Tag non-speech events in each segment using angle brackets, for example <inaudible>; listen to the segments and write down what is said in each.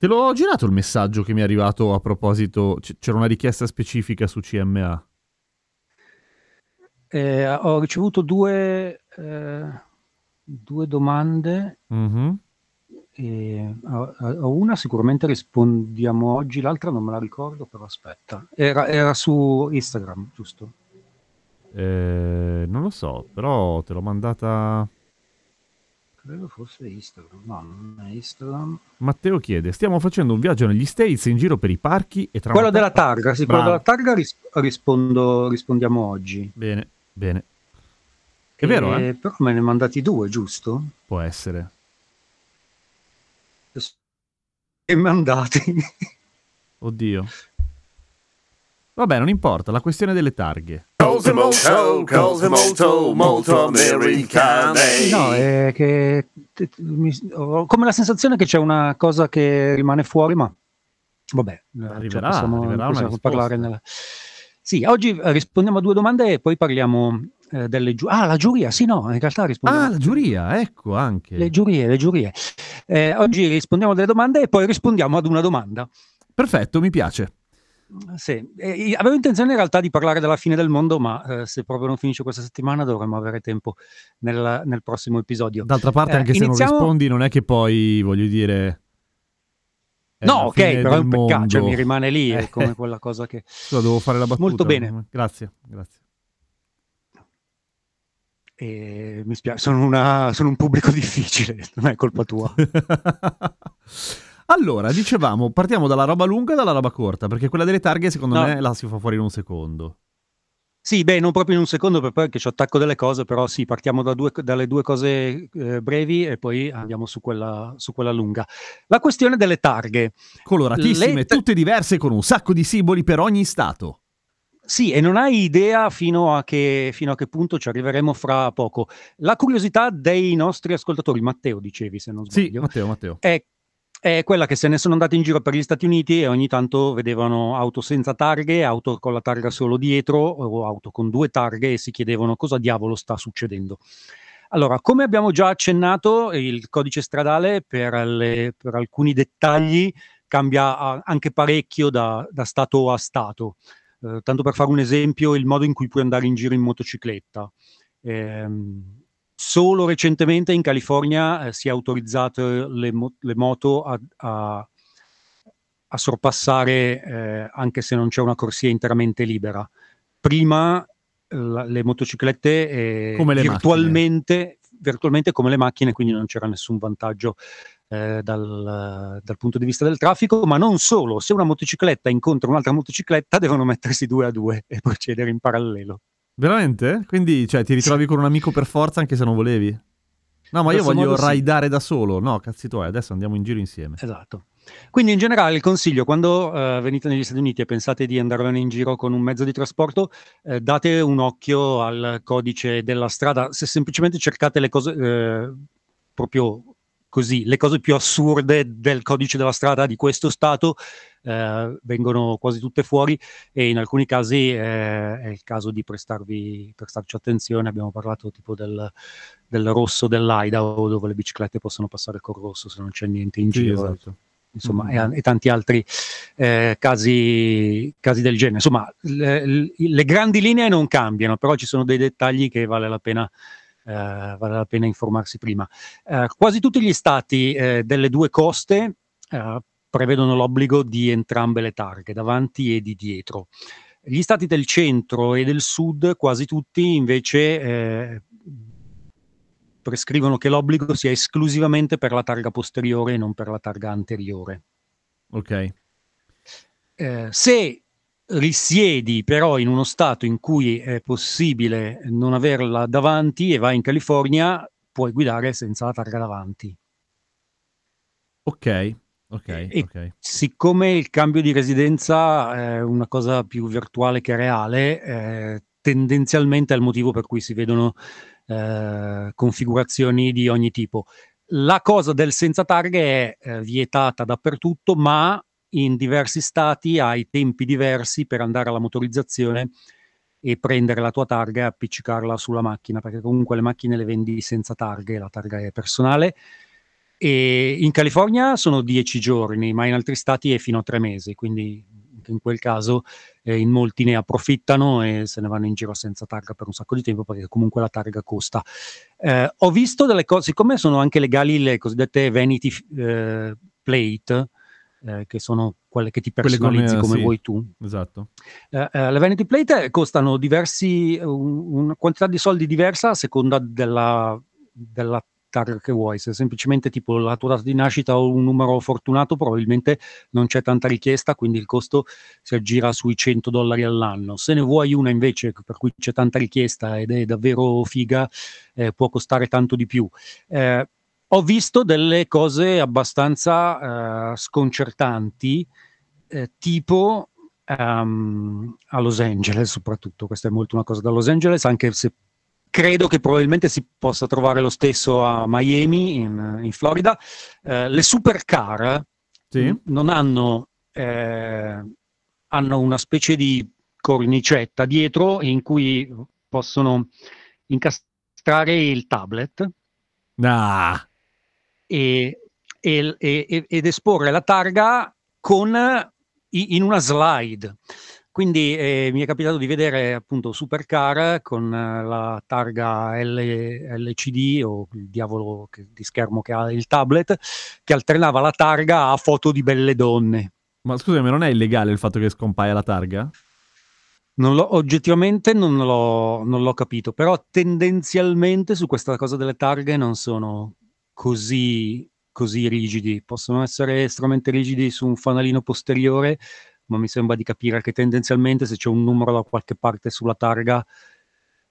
Te l'ho girato il messaggio che mi è arrivato a proposito, c- c'era una richiesta specifica su CMA. Eh, ho ricevuto due, eh, due domande. Mhm. E a, a una sicuramente rispondiamo oggi, l'altra non me la ricordo, però aspetta. Era, era su Instagram, giusto? Eh, non lo so, però te l'ho mandata... Credo fosse Instagram. No, non è Instagram. Matteo chiede, stiamo facendo un viaggio negli States in giro per i parchi e tra Quello della targa, sì, quello della targa ris- rispondo, rispondiamo oggi. Bene, bene. È vero, eh? Però me ne mandati due, giusto? Può essere. E mandati. Oddio. Vabbè, non importa, la questione delle targhe. Cose molto, cose molto, molto americane. No, è che t- t- mi- ho come la sensazione che c'è una cosa che rimane fuori, ma vabbè, eh, Arriverà, cioè, possiamo, arriverà una possiamo parlare nella... Sì, oggi eh, rispondiamo a due domande e poi parliamo eh, delle giurie. Ah, la giuria, sì, no, in realtà rispondiamo Ah, la giuria, ecco anche. le giurie, le giurie. Eh, oggi rispondiamo delle domande e poi rispondiamo ad una domanda. Perfetto, mi piace. Sì, eh, avevo intenzione in realtà di parlare della fine del mondo, ma eh, se proprio non finisce questa settimana dovremmo avere tempo nel, nel prossimo episodio. D'altra parte, Eh, anche se iniziamo- non rispondi, non è che poi, voglio dire... No, ok, però è un peccato, cioè, mi rimane lì, Eh. è come quella cosa che... <laughs> Scusa, devo fare la battuta. Molto bene. Grazie, grazie. eh, mi spiace, sono, una- sono un pubblico <laughs> difficile, non è colpa tua. <laughs> allora, dicevamo, partiamo dalla roba lunga e dalla roba corta, perché quella delle targhe secondo No. me la si fa fuori in un secondo. Sì, beh, non proprio in un secondo per poi che ci attacco delle cose, però sì, partiamo da due- dalle due cose eh, brevi e poi andiamo su quella, su quella lunga. La questione delle targhe. Coloratissime, Le tutte diverse, con un sacco di simboli per ogni stato. Sì, e non hai idea fino a, che, fino a che punto ci arriveremo fra poco. La curiosità dei nostri ascoltatori, Matteo dicevi se non Sì, sbaglio, Matteo, Matteo. è, è quella che se ne sono andati in giro per gli Stati Uniti e ogni tanto vedevano auto senza targhe, auto con la targa solo dietro o auto con due targhe e si chiedevano cosa diavolo sta succedendo. Allora, come abbiamo già accennato, il codice stradale per, le- per alcuni dettagli cambia anche parecchio da, da stato a stato. Eh, tanto per fare un esempio, il modo in cui puoi andare in giro in motocicletta. Ehm, solo recentemente in California eh, si è autorizzato le, mo- le moto a, a- a sorpassare eh, anche se non c'è una corsia interamente libera. Prima la- le motociclette eh, Come le virtualmente, virtualmente come le macchine, quindi non c'era nessun vantaggio eh, dal, dal punto di vista del traffico, ma non solo, se una motocicletta incontra un'altra motocicletta devono mettersi due a due e procedere in parallelo. Veramente? Quindi, cioè, ti ritrovi con un amico per forza anche se non volevi? No, ma io voglio modo sì. raidare da solo. No, cazzi tuoi, adesso andiamo in giro insieme. Esatto. Quindi in generale il consiglio, quando eh, venite negli Stati Uniti e pensate di andarvene in giro con un mezzo di trasporto, eh, date un occhio al codice della strada. Se semplicemente cercate le cose eh, proprio così, le cose più assurde del codice della strada di questo stato eh, vengono quasi tutte fuori e in alcuni casi eh, è il caso di prestarvi, prestarci attenzione. Abbiamo parlato tipo del, del rosso dell'Idaho dove le biciclette possono passare col rosso se non c'è niente in Sì, giro esatto. insomma, Mhm. e, e tanti altri eh, casi, casi del genere. Insomma, le, le- grandi linee non cambiano, però ci sono dei dettagli che vale la pena, vale la pena informarsi prima. Eh, quasi tutti gli stati eh, delle due coste eh, prevedono l'obbligo di entrambe le targhe, davanti e di dietro. Gli stati del centro e del sud, quasi tutti, invece, eh, prescrivono che l'obbligo sia esclusivamente per la targa posteriore e non per la targa anteriore. Ok. Eh, se risiedi però in uno stato in cui è possibile non averla davanti e vai in California, puoi guidare senza la targa davanti. Ok. Ok, E ok. siccome il cambio di residenza è una cosa più virtuale che reale, eh, tendenzialmente è il motivo per cui si vedono eh, configurazioni di ogni tipo. La cosa del senza targhe è eh, vietata dappertutto, ma in diversi stati hai tempi diversi per andare alla motorizzazione e prendere la tua targa e appiccicarla sulla macchina, perché comunque le macchine le vendi senza targhe, la targa è personale. E in California sono 10 giorni, ma in altri stati è fino a tre mesi, quindi in quel caso eh, in molti ne approfittano e se ne vanno in giro senza targa per un sacco di tempo perché comunque la targa costa. Eh, ho visto delle cose, siccome sono anche legali le cosiddette vanity eh, plate, eh, che sono quelle che ti personalizzi eh, come sì. vuoi tu. Esatto. Eh, eh, le vanity plate costano diversi, un- una quantità di soldi diversa a seconda della, della targa che vuoi. Se semplicemente tipo la tua data di nascita o un numero fortunato, probabilmente non c'è tanta richiesta, quindi il costo si aggira sui 100 dollari all'anno. Se ne vuoi una invece per cui c'è tanta richiesta ed è davvero figa, eh, può costare tanto di più. Eh, ho visto delle cose abbastanza eh, sconcertanti, eh, tipo ehm, a Los Angeles soprattutto, questa è molto una cosa da Los Angeles, anche se credo che probabilmente si possa trovare lo stesso a Miami, in, in Florida. Eh, le supercar Sì. non hanno, eh, hanno una specie di cornicetta dietro in cui possono incastrare il tablet Ah, e, e- e- ed esporre la targa con, in una slide. Quindi eh, mi è capitato di vedere appunto supercar con eh, la targa L- LCD o il diavolo che- di schermo che ha il tablet che alternava la targa a foto di belle donne. ma scusami, non è illegale il fatto che scompaia la targa? Non l'ho- oggettivamente non l'ho, non l'ho capito, però tendenzialmente su questa cosa delle targhe non sono così, così rigidi. Possono essere estremamente rigidi su un fanalino posteriore, ma mi sembra di capire che tendenzialmente se c'è un numero da qualche parte sulla targa,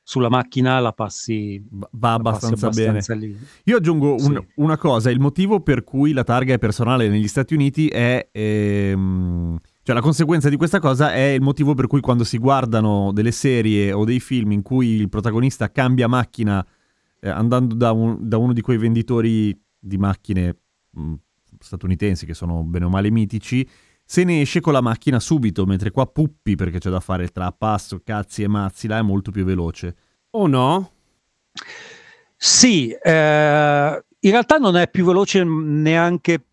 sulla macchina, la passi, Va passi abbastanza bene. abbastanza lì. Io aggiungo un- Sì. una cosa, il motivo per cui la targa è personale negli Stati Uniti è... ehm, cioè la conseguenza di questa cosa è il motivo per cui quando si guardano delle serie o dei film in cui il protagonista cambia macchina eh, andando da, un- da uno di quei venditori di macchine mh, statunitensi che sono bene o male mitici, se ne esce con la macchina subito, mentre qua puppi perché c'è da fare tra passo, cazzi e mazzi, là è molto più veloce. O no? Sì, eh, in realtà non è più veloce neanche,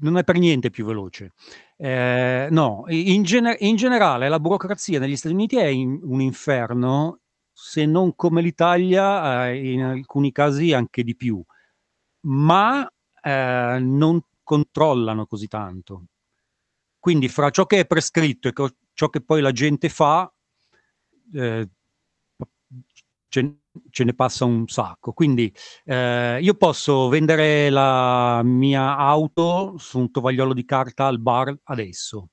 non è per niente più veloce. Eh, no, in, gene- in generale la burocrazia negli Stati Uniti è in- un inferno, se non come l'Italia, eh, in alcuni casi anche di più, ma eh, non controllano così tanto. Quindi fra ciò che è prescritto e ciò che poi la gente fa, eh, ce, ce ne passa un sacco. Quindi eh, io posso vendere la mia auto su un tovagliolo di carta al bar adesso.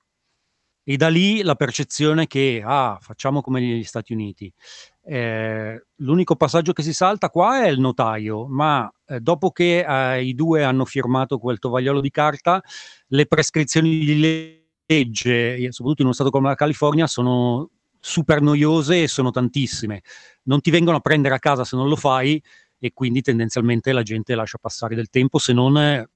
E da lì la percezione che, ah, facciamo come negli Stati Uniti. Eh, l'unico passaggio che si salta qua è il notaio, ma eh, dopo che eh, i due hanno firmato quel tovagliolo di carta, le prescrizioni di legge, soprattutto in uno stato come la California, sono super noiose e sono tantissime. Non ti vengono a prendere a casa se non lo fai e quindi tendenzialmente la gente lascia passare del tempo se non eh,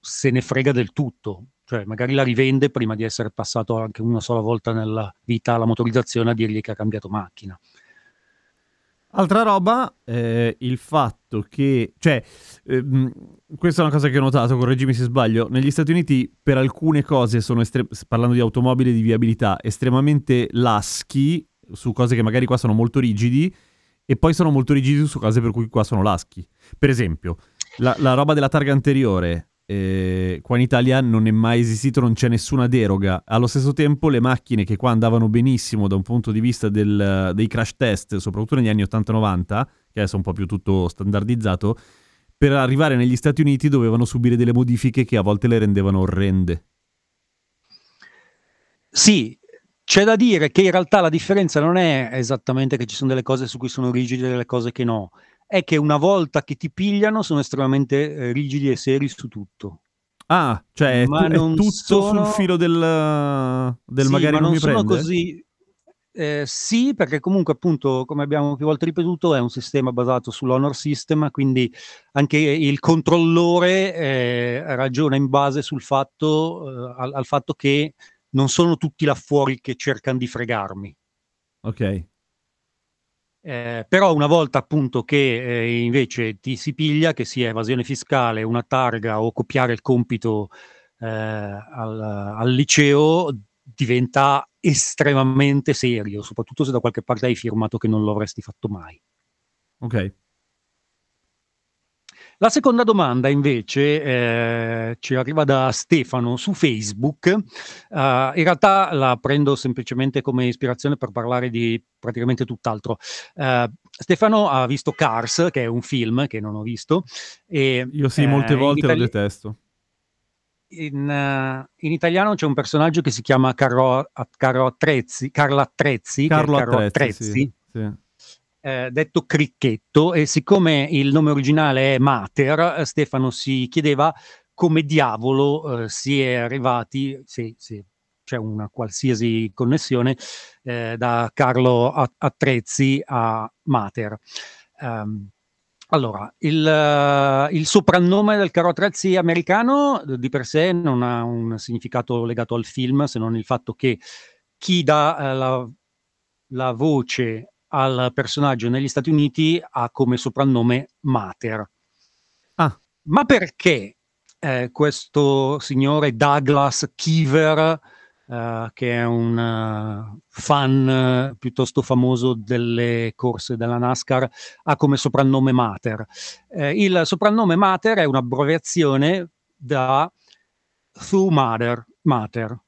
se ne frega del tutto. Cioè, magari la rivende prima di essere passato anche una sola volta nella vita alla motorizzazione a dirgli che ha cambiato macchina. Altra roba, eh, il fatto che, cioè, ehm, questa è una cosa che ho notato, correggimi se sbaglio, negli Stati Uniti per alcune cose sono, estre- parlando di automobili e di viabilità, estremamente laschi su cose che magari qua sono molto rigidi e poi sono molto rigidi su cose per cui qua sono laschi. Per esempio, la, la roba della targa anteriore, eh, qua in Italia non è mai esistito, non c'è nessuna deroga. Allo stesso tempo le macchine che qua andavano benissimo da un punto di vista del- dei crash test, soprattutto negli anni 80-90, che adesso è un po' più tutto standardizzato, per arrivare negli Stati Uniti dovevano subire delle modifiche che a volte le rendevano orrende. Sì, c'è da dire che in realtà la differenza non è esattamente che ci sono delle cose su cui sono rigidi e delle cose che no, è che una volta che ti pigliano sono estremamente eh, rigidi e seri su tutto. Ah, cioè Ma tu- non tutto sono- sul filo del, del Sì, magari ma non, non sono prende? così. eh, sì, perché comunque, appunto, come abbiamo più volte ripetuto, è un sistema basato sull'honor system, quindi anche il controllore eh, ragiona in base sul fatto, eh, al, al fatto che non sono tutti là fuori che cercano di fregarmi. Ok. Eh, però una volta appunto che eh, invece ti si piglia, che sia evasione fiscale, una targa o copiare il compito eh, al, al liceo, diventa estremamente serio, soprattutto se da qualche parte hai firmato che non lo avresti fatto mai. Ok. La seconda domanda invece eh, ci arriva da Stefano su Facebook. Eh, in realtà la prendo semplicemente come ispirazione per parlare di praticamente tutt'altro. Eh, Stefano ha visto Cars, che è un film che non ho visto. E, Io sì, eh, molte in volte lo itali- detesto. in, eh, in italiano c'è un personaggio che si chiama Carlo, Carlo Attrezzi, Carlo Attrezzi, Carlo Carlo Attrezzi, Attrezzi, sì, sì. Eh, detto Cricchetto, e siccome il nome originale è Mater, eh, Stefano si chiedeva come diavolo eh, si è arrivati, se, se c'è una qualsiasi connessione, eh, da Carlo Attrezzi a Mater. Ehm, allora, il, eh, il soprannome del Carlo Attrezzi americano eh, di per sé non ha un significato legato al film, se non il fatto che chi dà eh, la, la voce al personaggio negli Stati Uniti ha come soprannome Mater. Ah. Ma perché eh, questo signore Douglas Keever, eh, che è un eh, fan eh, piuttosto famoso delle corse della NASCAR, ha come soprannome Mater? Eh, il soprannome Mater è un'abbreviazione da Thu Mater, Mater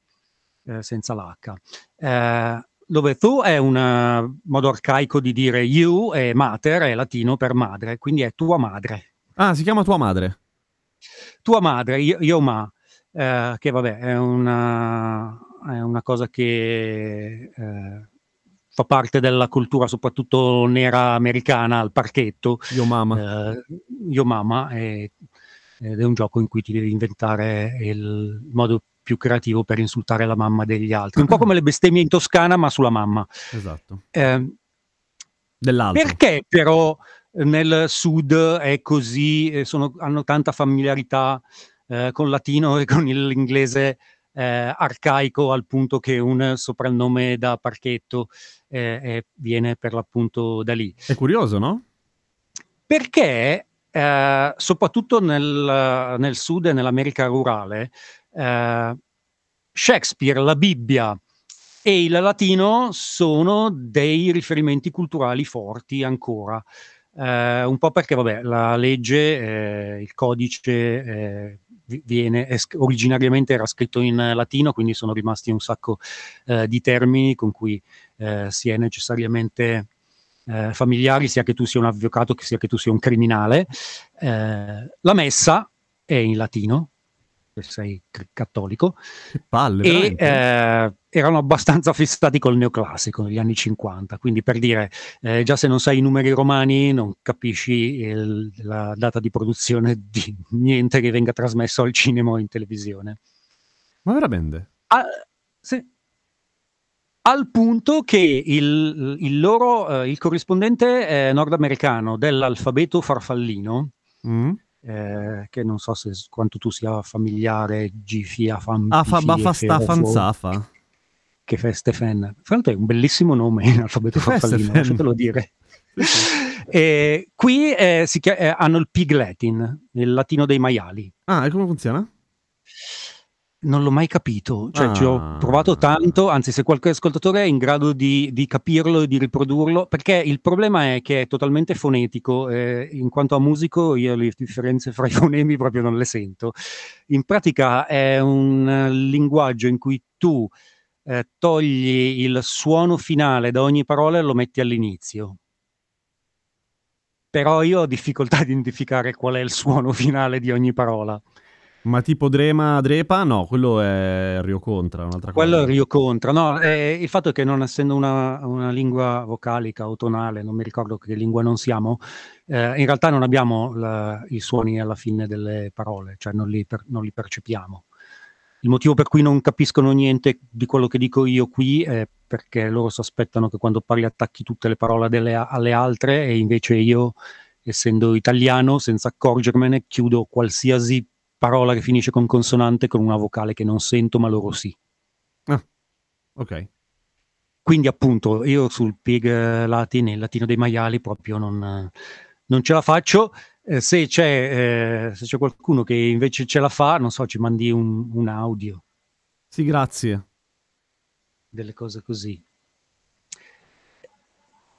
eh, senza l'H. Dove tu è un modo arcaico di dire you e mater è latino per madre, quindi è tua madre. Ah, si chiama tua madre. Tua madre, io, io ma, eh, che vabbè è una, è una cosa che eh, fa parte della cultura soprattutto nera americana al parchetto. Io mamma. Eh, io mamma è, ed è un gioco in cui ti devi inventare il modo più creativo per insultare la mamma degli altri. Un po' come le bestemmie in Toscana, ma sulla mamma. Esatto. Eh, Dell'altro. perché però nel sud è così, eh, sono- hanno tanta familiarità eh, con il latino e con l'inglese eh, arcaico al punto che un soprannome da parchetto eh, eh, viene per l'appunto da lì? È curioso, no? Perché eh, soprattutto nel, nel sud e nell'America rurale, eh, Shakespeare, la Bibbia e il latino sono dei riferimenti culturali forti ancora. Eh, un po' perché, vabbè, la legge, eh, il codice eh, vi- viene, è originariamente era scritto in latino, quindi sono rimasti un sacco eh, di termini con cui si è necessariamente eh, familiari, sia che tu sia un avvocato, che sia che tu sia un criminale. Eh, la messa è in latino, se sei cattolico, Che palle, e eh, erano abbastanza <laughs> fissati col neoclassico negli anni 50. Quindi per dire, eh, già se non sai i numeri romani, non capisci il- la data di produzione di <laughs> niente che venga trasmesso al cinema o in televisione. Ma veramente? Ah, sì. Al punto che il, il loro, eh, il corrispondente eh, nordamericano dell'alfabeto farfallino, Mm? Eh, che non so se, quanto tu sia familiare, Gifia, Fam, Afa Pifie, bafa stafan zafa. che fa Stefan. Fra l'altro è un bellissimo nome in alfabeto farfallino, lasciatelo dire. <laughs> E qui eh, si chia- eh, hanno il pig latin, il latino dei maiali. Ah, e come funziona? Non l'ho mai capito, cioè ci ho Ah. provato tanto, anzi se qualche ascoltatore è in grado di, di capirlo e di riprodurlo, perché il problema è che è totalmente fonetico, eh, in quanto a musico io le differenze fra i <laughs> fonemi proprio non le sento. In pratica è un eh, linguaggio in cui tu eh, togli il suono finale da ogni parola e lo metti all'inizio. Però io ho difficoltà a identificare qual è il suono <laughs> finale di ogni parola. Ma tipo Drema, Drepa? No, quello è Rio Contra, un'altra Quello è cosa. Rio Contra. No, eh, il fatto è che non essendo una, una lingua vocalica o tonale, non mi ricordo che lingua non siamo, eh, in realtà non abbiamo la- i suoni alla fine delle parole, cioè non li, per- non li percepiamo. Il motivo per cui non capiscono niente di quello che dico io qui è perché loro si aspettano che quando parli attacchi tutte le parole delle- alle altre e invece io, essendo italiano, senza accorgermene, chiudo qualsiasi parola che finisce con consonante con una vocale che non sento, ma loro sì. Ok. Quindi appunto io sul pig eh, latin, il latino dei maiali, proprio non, eh, non ce la faccio. Eh, se, c'è, eh, se c'è qualcuno che invece ce la fa, non so, ci mandi un, un audio, Sì, grazie. delle cose così.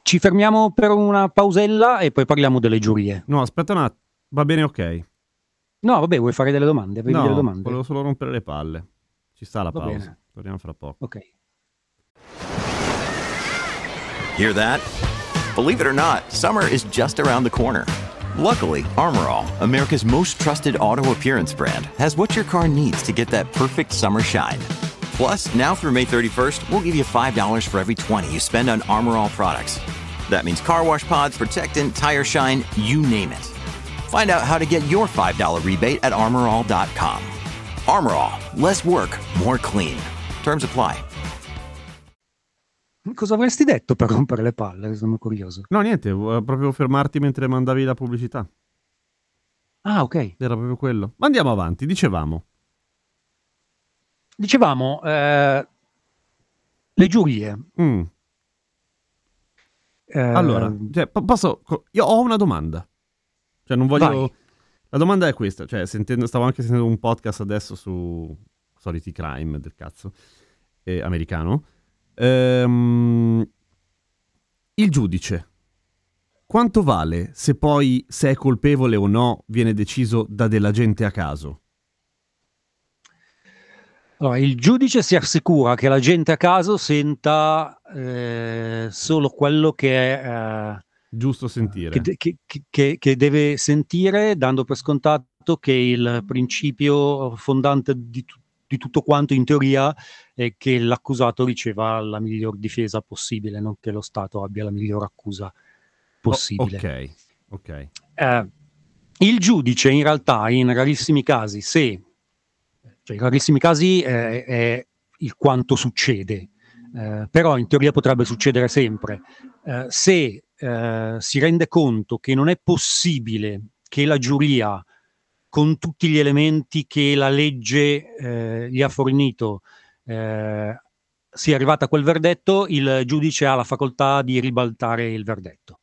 Ci fermiamo per una pausella e poi parliamo delle giurie. No, aspetta un attimo. Va bene, ok. No, vabbè, vuoi fare delle domande? Avevi No, delle domande? volevo solo rompere le palle. Ci sta la Va pausa. bene. Torniamo fra poco. Ok. Hear that? Believe it or not, summer is just around the corner. Luckily, Armor All, America's most trusted auto appearance brand, has what your car needs to get that perfect summer shine. Plus, now through May 31st, we'll give you $5 for every 20 you spend on Armor All products. That means car wash pods, protectant, tire shine, you name it. Find out how to get your $5 rebate at armorall.com. Armor All, less work, more clean. Terms apply. Cosa avresti detto per rompere le palle? Sono curioso. No, niente, volevo proprio fermarti mentre mandavi la pubblicità. Ah, ok. Era proprio quello. Ma andiamo avanti, dicevamo. Dicevamo, eh, le giurie. Mm. Eh, Allora, cioè, po- posso... Io ho una domanda. Cioè, non voglio... Vai. La domanda è questa. Cioè, sentendo... stavo anche sentendo un podcast adesso su soliti crime del cazzo eh, americano. Ehm, Il giudice. Quanto vale se poi se è colpevole o no viene deciso da della gente a caso? Allora, il giudice si assicura che la gente a caso senta eh, solo quello che, è, eh, Giusto sentire. che, che- che- che- deve sentire, dando per scontato che il principio fondante di, di tutto quanto in teoria è che l'accusato riceva la miglior difesa possibile, non che lo Stato abbia la miglior accusa possibile. ok, ok. Eh, il giudice in realtà in rarissimi casi, se cioè in rarissimi casi eh, è il quanto succede, eh, però in teoria potrebbe succedere sempre. Eh, se eh, si rende conto che non è possibile che la giuria, con tutti gli elementi che la legge eh, gli ha fornito, eh, sia arrivata a quel verdetto, il giudice ha la facoltà di ribaltare il verdetto.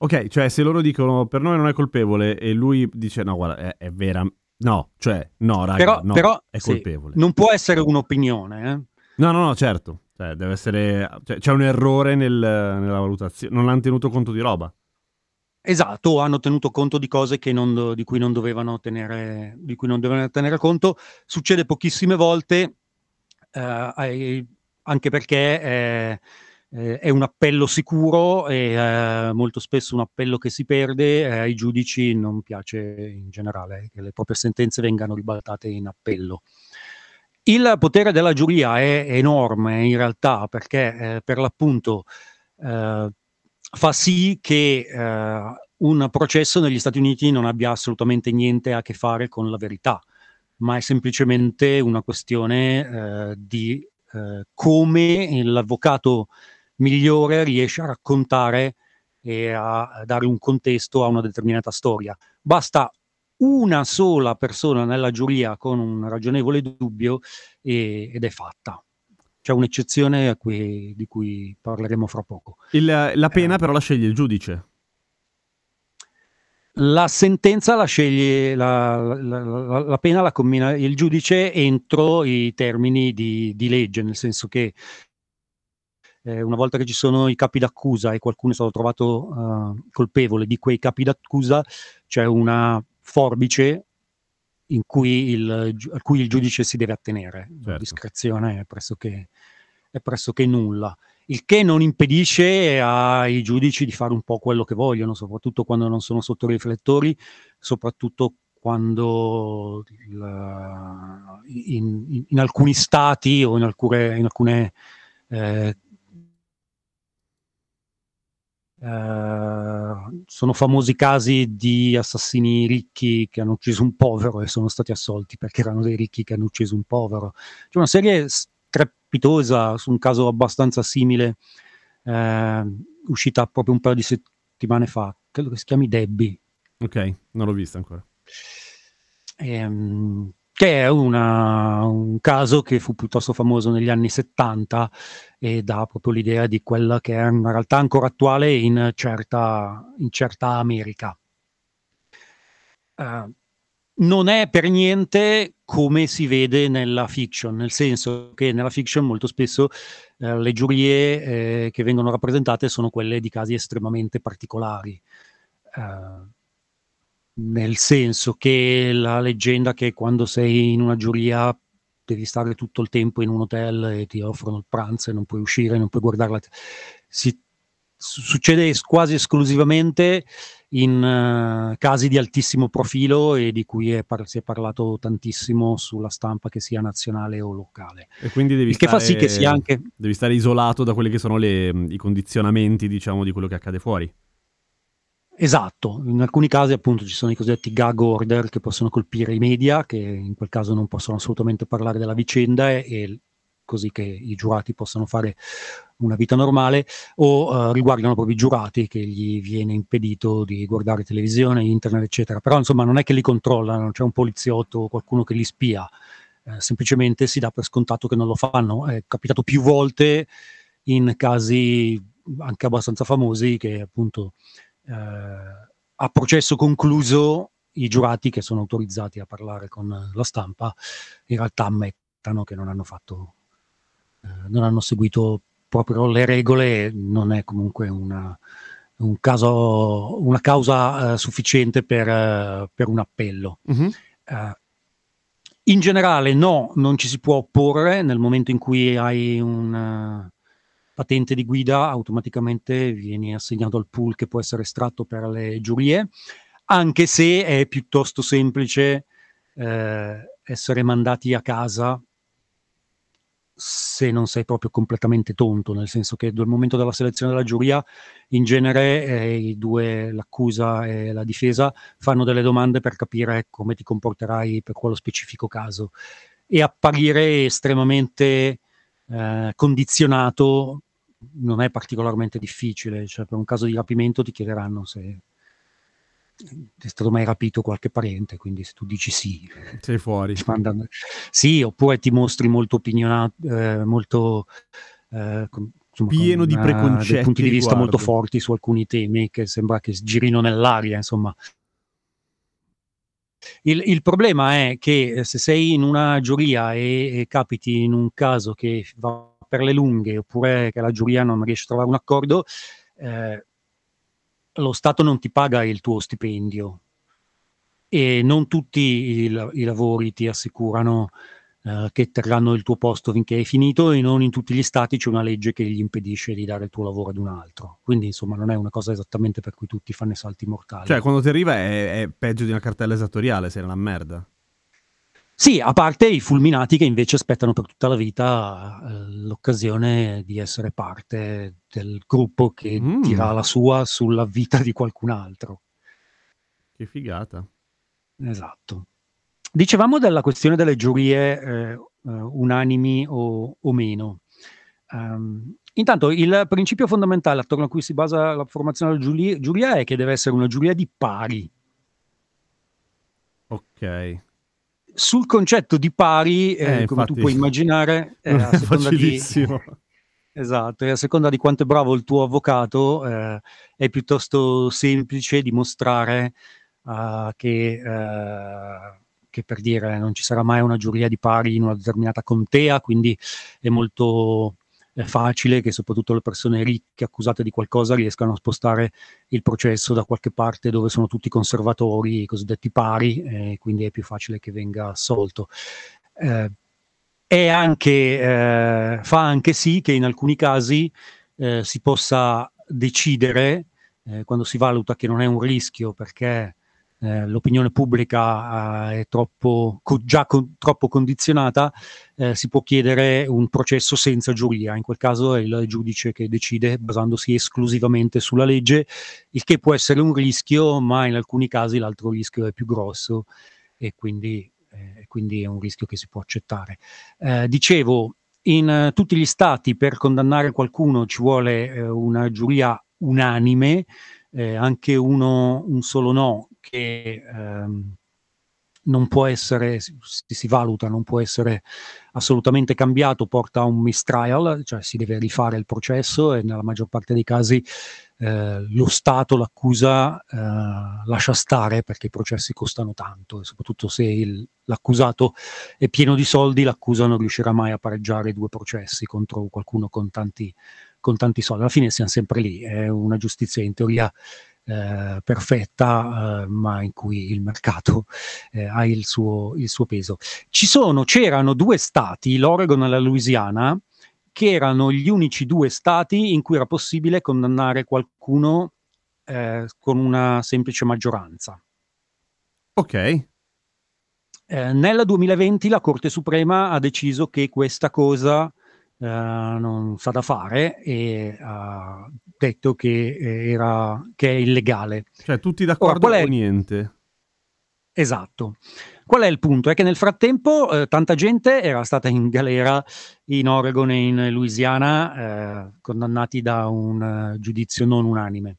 Ok, cioè se loro dicono per noi non è colpevole e lui dice no, guarda, è, è vera. No, cioè, no, raga, però, no, però è sì, colpevole. non può essere un'opinione. eh. No, no, no, certo. Cioè, deve essere... cioè, c'è un errore nel- nella valutazione. Non hanno tenuto conto di roba. Esatto, hanno tenuto conto di cose non di cui non dovevano tenere, di cui non dovevano tenere conto. Succede pochissime volte, eh, anche perché eh, eh, è un appello sicuro e eh, molto spesso un appello che si perde. eh, ai giudici non piace in generale che le proprie sentenze vengano ribaltate in appello. Il potere della giuria è enorme in realtà perché eh, per l'appunto eh, fa sì che eh, un processo negli Stati Uniti non abbia assolutamente niente a che fare con la verità, ma è semplicemente una questione eh, di eh, come l'avvocato migliore riesce a raccontare e a dare un contesto a una determinata storia. Basta una sola persona nella giuria con un ragionevole dubbio e- ed è fatta. C'è un'eccezione cui- di cui parleremo fra poco. Il- la pena Eh. però la sceglie il giudice. La sentenza la sceglie, la, la- la- la pena la combina il giudice entro i termini di, di legge, nel senso che eh, una volta che ci sono i capi d'accusa e qualcuno è stato trovato eh, colpevole di quei capi d'accusa, c'è una forbice in cui il, a cui il giudice si deve attenere. La Certo. discrezione è pressoché, è pressoché nulla. Il che non impedisce ai giudici di fare un po' quello che vogliono, soprattutto quando non sono sotto i riflettori, soprattutto quando in, in- in alcuni stati o in alcune, in alcune eh, eh, sono famosi casi di assassini ricchi che hanno ucciso un povero e sono stati assolti perché erano dei ricchi che hanno ucciso un povero. C'è una serie strepitosa su un caso abbastanza simile, eh, uscita proprio un paio di settimane fa, credo che si chiami Debbie. Ok, non l'ho vista ancora. Ehm, che è una- un caso che fu piuttosto famoso negli anni 70 e dà proprio l'idea di quella che è una realtà ancora attuale in certa, in certa America. Eh, non è per niente come si vede nella fiction, nel senso che nella fiction molto spesso eh, le giurie eh, che vengono rappresentate sono quelle di casi estremamente particolari. Eh, nel senso che la leggenda che quando sei in una giuria devi stare tutto il tempo in un hotel e ti offrono il pranzo e non puoi uscire, non puoi guardarla. Si, su- succede quasi esclusivamente in eh, casi di altissimo profilo e di cui è par- si è parlato tantissimo sulla stampa, che sia nazionale o locale. E quindi devi Il che fa stare, sì che sia anche devi stare isolato da quelli che sono le- i condizionamenti, diciamo, di quello che accade fuori. Esatto, in alcuni casi appunto ci sono i cosiddetti gag order che possono colpire i media, che in quel caso non possono assolutamente parlare della vicenda e, e così che i giurati possano fare una vita normale, o eh, riguardano proprio i giurati che gli viene impedito di guardare televisione, internet, eccetera. Però insomma non è che li controllano, c'è un poliziotto o qualcuno che li spia, eh, semplicemente si dà per scontato che non lo fanno. È capitato più volte in casi anche abbastanza famosi che appunto a processo concluso i giurati che sono autorizzati a parlare con la stampa in realtà ammettano che non hanno fatto, eh, non hanno seguito proprio le regole, non è comunque una, un caso, una causa eh, sufficiente per, eh, per un appello. Mhm. Eh, in generale no, non ci si può opporre nel momento in cui hai una patente di guida, automaticamente vieni assegnato al pool che può essere estratto per le giurie, anche se è piuttosto semplice eh, essere mandati a casa se non sei proprio completamente tonto, nel senso che nel momento della selezione della giuria, in genere eh, i due, l'accusa e la difesa, fanno delle domande per capire come ti comporterai per quello specifico caso. E apparire estremamente eh, condizionato non è particolarmente difficile, cioè per un caso di rapimento ti chiederanno se è stato mai rapito qualche parente, quindi se tu dici sì, Sei fuori. mandano- Sì, oppure ti mostri molto opinionato, eh, molto eh, com- insomma, Pieno di con, eh, preconcetti dei punti di vista riguardo. molto forti su alcuni temi che sembra che girino nell'aria, insomma. Il, il problema è che eh, se sei in una giuria e, e capiti in un caso che va per le lunghe oppure che la giuria non riesce a trovare un accordo, eh, lo Stato non ti paga il tuo stipendio e non tutti i, i lavori ti assicurano eh, che terranno il tuo posto finché hai finito e non in tutti gli stati c'è una legge che gli impedisce di dare il tuo lavoro ad un altro. Quindi insomma non è una cosa esattamente per cui tutti fanno i salti mortali. Cioè, quando ti arriva è, è peggio di una cartella esattoriale, sei una merda. Sì, a parte i fulminati che invece aspettano per tutta la vita eh, l'occasione di essere parte del gruppo che Mm. dirà la sua sulla vita di qualcun altro. Che figata. Esatto. Dicevamo della questione delle giurie eh, eh, unanimi o, o meno. Ehm, intanto il principio fondamentale attorno a cui si basa la formazione della giuria, giuria è che deve essere una giuria di pari. Ok. Sul concetto di pari, eh, Eh, come tu infatti, puoi immaginare, eh, Non a è <laughs> seconda di. <laughs> Esatto, e a seconda di quanto è bravo il tuo avvocato, eh, è piuttosto semplice dimostrare eh, che, eh, che per dire non ci sarà mai una giuria di pari in una determinata contea, quindi è molto facile che soprattutto le persone ricche accusate di qualcosa riescano a spostare il processo da qualche parte dove sono tutti conservatori, i cosiddetti pari, e quindi è più facile che venga assolto. Eh, è anche, eh, fa anche sì che in alcuni casi eh, si possa decidere, eh, quando si valuta che non è un rischio perché eh, l'opinione pubblica eh, è troppo, co- già con- troppo condizionata, eh, si può chiedere un processo senza giuria. In quel caso è il giudice che decide basandosi esclusivamente sulla legge, il che può essere un rischio, ma in alcuni casi l'altro rischio è più grosso e quindi, eh, quindi è un rischio che si può accettare. Eh, dicevo, in tutti gli stati per condannare qualcuno ci vuole una giuria unanime, eh, anche uno, un solo no che ehm, non può essere, si, si, valuta, non può essere assolutamente cambiato, porta a un mistrial, cioè si deve rifare il processo e nella maggior parte dei casi eh, lo Stato, l'accusa eh, lascia stare perché i processi costano tanto e soprattutto se il, l'accusato è pieno di soldi, l'accusa non riuscirà mai a pareggiare due processi contro qualcuno con tanti, con tanti soldi. Alla fine siamo sempre lì, è una giustizia in teoria eh, perfetta, eh, ma in cui il mercato eh, ha il suo, il suo, peso. Ci sono, c'erano due stati, l'Oregon e la Louisiana, che erano gli unici due stati in cui era possibile condannare qualcuno eh, con una semplice maggioranza. Ok. Eh, nel 2020 la Corte Suprema ha deciso che questa cosa eh, non sa da fare e ha detto che, eh, era, che è illegale. Cioè tutti d'accordo Ora, o niente? Esatto. Qual è il punto? È che nel frattempo eh, tanta gente era stata in galera in Oregon e in Louisiana, eh, condannati da un uh, giudizio non unanime.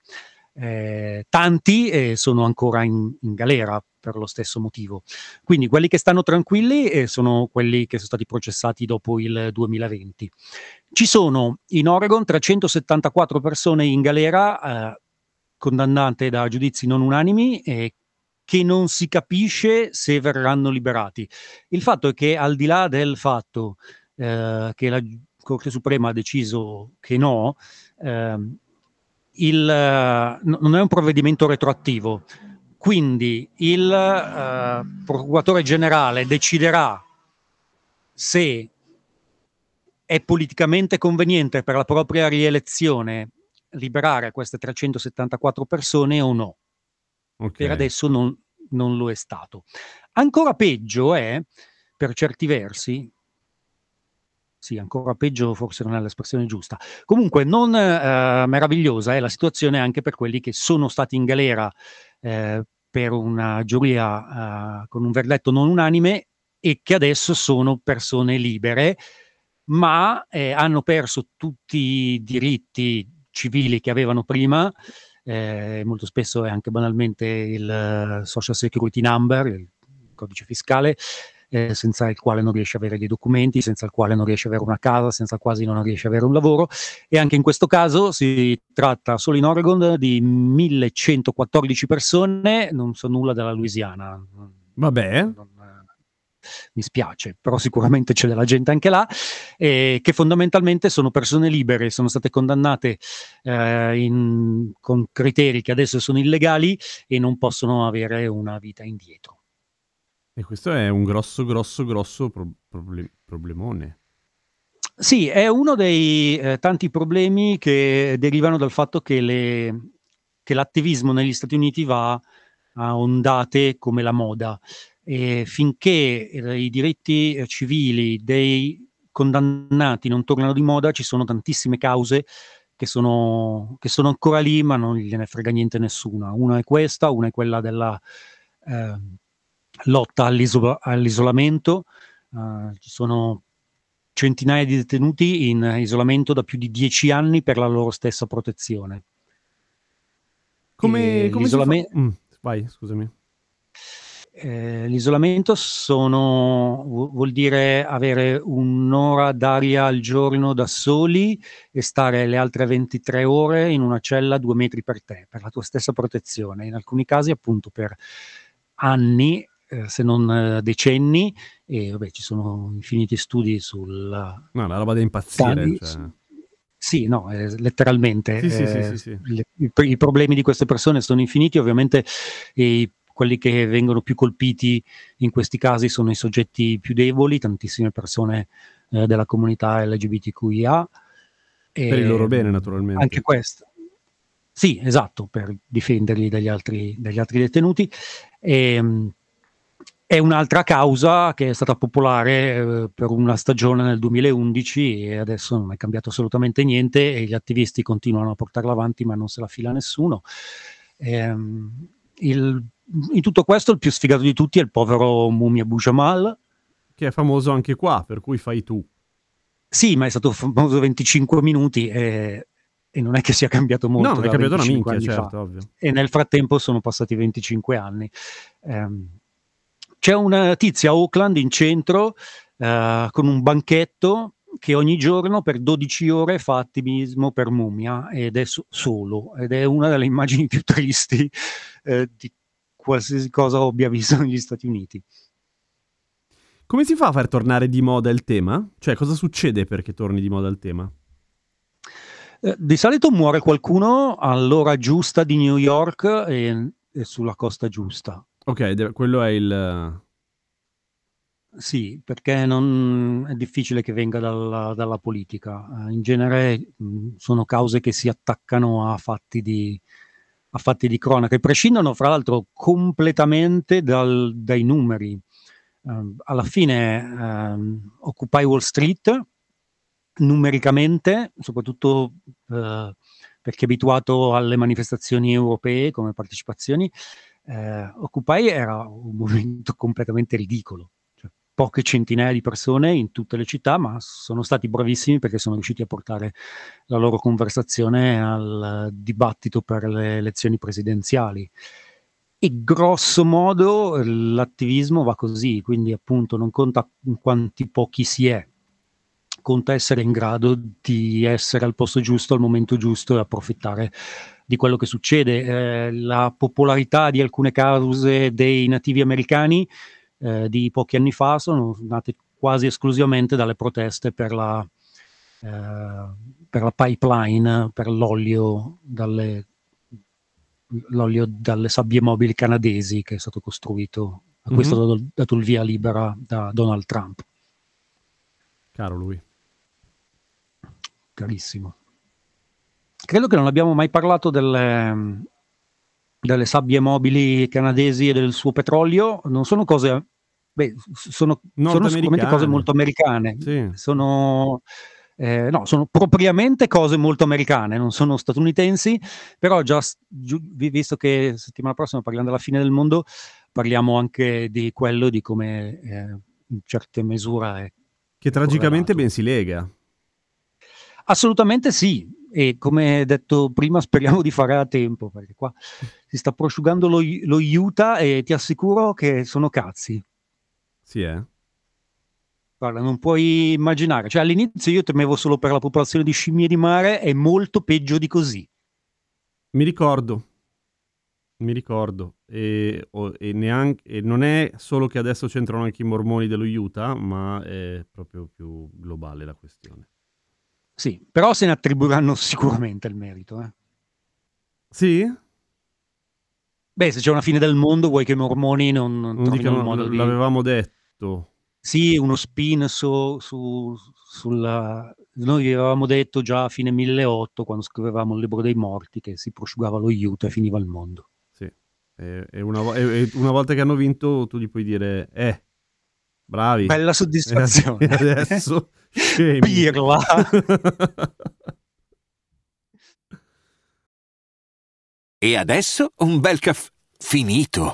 Eh, tanti sono ancora in, in, galera per lo stesso motivo. Quindi quelli che stanno tranquilli eh, sono quelli che sono stati processati dopo il 2020. Ci sono in Oregon 374 persone in galera eh, condannate da giudizi non unanimi e che non si capisce se verranno liberati. Il fatto è che al di là del fatto eh, che la Corte Suprema ha deciso che no, eh, il, non è un provvedimento retroattivo, quindi il eh, procuratore generale deciderà se è politicamente conveniente per la propria rielezione liberare queste 374 persone o no. Okay. Per adesso non, non lo è stato. Ancora peggio è, per certi versi, sì, ancora peggio forse non è l'espressione giusta. Comunque non eh, meravigliosa è la situazione anche per quelli che sono stati in galera eh, per una giuria eh, con un verdetto non unanime e che adesso sono persone libere, ma eh, hanno perso tutti i diritti civili che avevano prima. Eh, molto spesso è anche banalmente il social security number, il codice fiscale, eh, senza il quale non riesce ad avere dei documenti, senza il quale non riesce ad avere una casa, senza quale non riesce ad avere un lavoro. E anche in questo caso si tratta solo in Oregon di 1114 persone, non so nulla della Louisiana. Vabbè. Non, mi spiace, però sicuramente c'è della gente anche là, eh, che fondamentalmente sono persone libere, sono state condannate eh, in, con criteri che adesso sono illegali e non possono avere una vita indietro. E questo è un grosso, grosso, grosso pro- problem- problemone. Sì, è uno dei eh, tanti problemi che derivano dal fatto che, le, che, l'attivismo negli Stati Uniti va a ondate come la moda. E finché eh, i diritti eh, civili dei condannati non tornano di moda, ci sono tantissime cause che sono, che sono ancora lì, ma non gliene frega niente nessuna. Una è questa, una è quella della eh, lotta all'iso- all'isolamento. Uh, ci sono centinaia di detenuti in isolamento da più di dieci anni per la loro stessa protezione. Come, come l'isolamento... Mm, vai, scusami. Eh, l'isolamento sono, vuol dire avere un'ora d'aria al giorno da soli e stare le altre 23 ore in una cella due metri per te, per la tua stessa protezione. In alcuni casi appunto per anni eh, se non eh, decenni, e vabbè, ci sono infiniti studi sul... No, la roba da impazzire. Cioè. Sì, no, eh, letteralmente. Sì, sì, sì, eh, le, i, i, problemi di queste persone sono infiniti, ovviamente i, quelli che vengono più colpiti in questi casi sono i soggetti più deboli, tantissime persone eh, della comunità LGBTQIA. per il loro bene, naturalmente. Anche questo. Sì, esatto, per difenderli dagli altri, dagli altri detenuti. E, mh, è un'altra causa che è stata popolare eh, per una stagione nel 2011 e adesso non è cambiato assolutamente niente e gli attivisti continuano a portarla avanti ma non se la fila nessuno. Ehm, il- in tutto questo il più sfigato di tutti è il povero Mumia Bujamal. Che è famoso anche qua, per cui fai tu. Sì, ma è stato famoso 25 minuti e, e non è che sia cambiato molto. no, non è cambiato una 25 minchia, certo, ovvio. e nel frattempo sono passati 25 anni. Ehm, c'è una tizia a Auckland in centro eh, con un banchetto che ogni giorno per 12 ore fa attivismo per Mumia ed è so- solo ed è una delle immagini più tristi eh, di qualsiasi cosa abbia visto negli Stati Uniti. Come si fa a far tornare di moda il tema? Cioè, cosa succede perché torni di moda il tema? Eh, di solito muore qualcuno all'ora giusta di New York e, e sulla costa giusta. Ok, quello è il... Sì, perché non, è difficile che venga dalla, dalla politica. Eh, in genere sono cause che si attaccano a fatti di, a fatti di cronaca e prescindono, fra l'altro, completamente dal- dai numeri. Eh, alla fine, ehm, Occupy Wall Street, numericamente, soprattutto eh, per chi è abituato alle manifestazioni europee come partecipazioni, eh, Occupy era un movimento completamente ridicolo. Cioè, poche centinaia di persone in tutte le città, ma sono stati bravissimi perché sono riusciti a portare la loro conversazione al dibattito per le elezioni presidenziali. E grosso modo l'attivismo va così, quindi appunto non conta quanti pochi si è, conta essere in grado di essere al posto giusto al momento giusto e approfittare di quello che succede. Eh, la popolarità di alcune cause dei nativi americani eh, di pochi anni fa sono nate quasi esclusivamente dalle proteste per la, eh, per la pipeline, per l'olio dalle, l'olio dalle sabbie mobili canadesi che è stato costruito. A questo ha dato, dato il via libera da Donald Trump. Caro lui. Carissimo. Credo che non abbiamo mai parlato delle, delle sabbie mobili canadesi e del suo petrolio. Non sono cose. Beh, sono, sono sicuramente cose molto americane. Sì. Sono. eh, no, sono propriamente cose molto americane, non sono statunitensi, però già, giu- vi- visto che settimana prossima parliamo della fine del mondo, parliamo anche di quello, di come eh, in certe misure è Che tragicamente correlato. ben si lega. Assolutamente sì, e come detto prima speriamo di fare a tempo, perché qua si sta prosciugando lo, lo Utah e ti assicuro che sono cazzi. Sì, eh? Guarda, non puoi immaginare, cioè all'inizio io temevo solo per la popolazione di scimmie di mare, è molto peggio di così. Mi ricordo. Mi ricordo. E, o- e neanche, e non è solo che adesso c'entrano anche i mormoni dello Utah, ma è proprio più globale la questione. Sì, però se ne attribuiranno sicuramente il merito. eh. Sì? Beh, se c'è una fine del mondo, vuoi che i mormoni non, non dicono, il modo di... l'avevamo detto. Sì, uno spin su, su- sulla... Noi avevamo detto già a fine 1008, quando scrivevamo il libro dei morti, che si prosciugava lo Utah e finiva il mondo. Sì. E, e una, e- e una volta che hanno vinto, tu gli puoi dire, eh, bravi. Bella E <laughs> soddisfazione. adesso, scemi. Pirla. E adesso un bel caffè finito.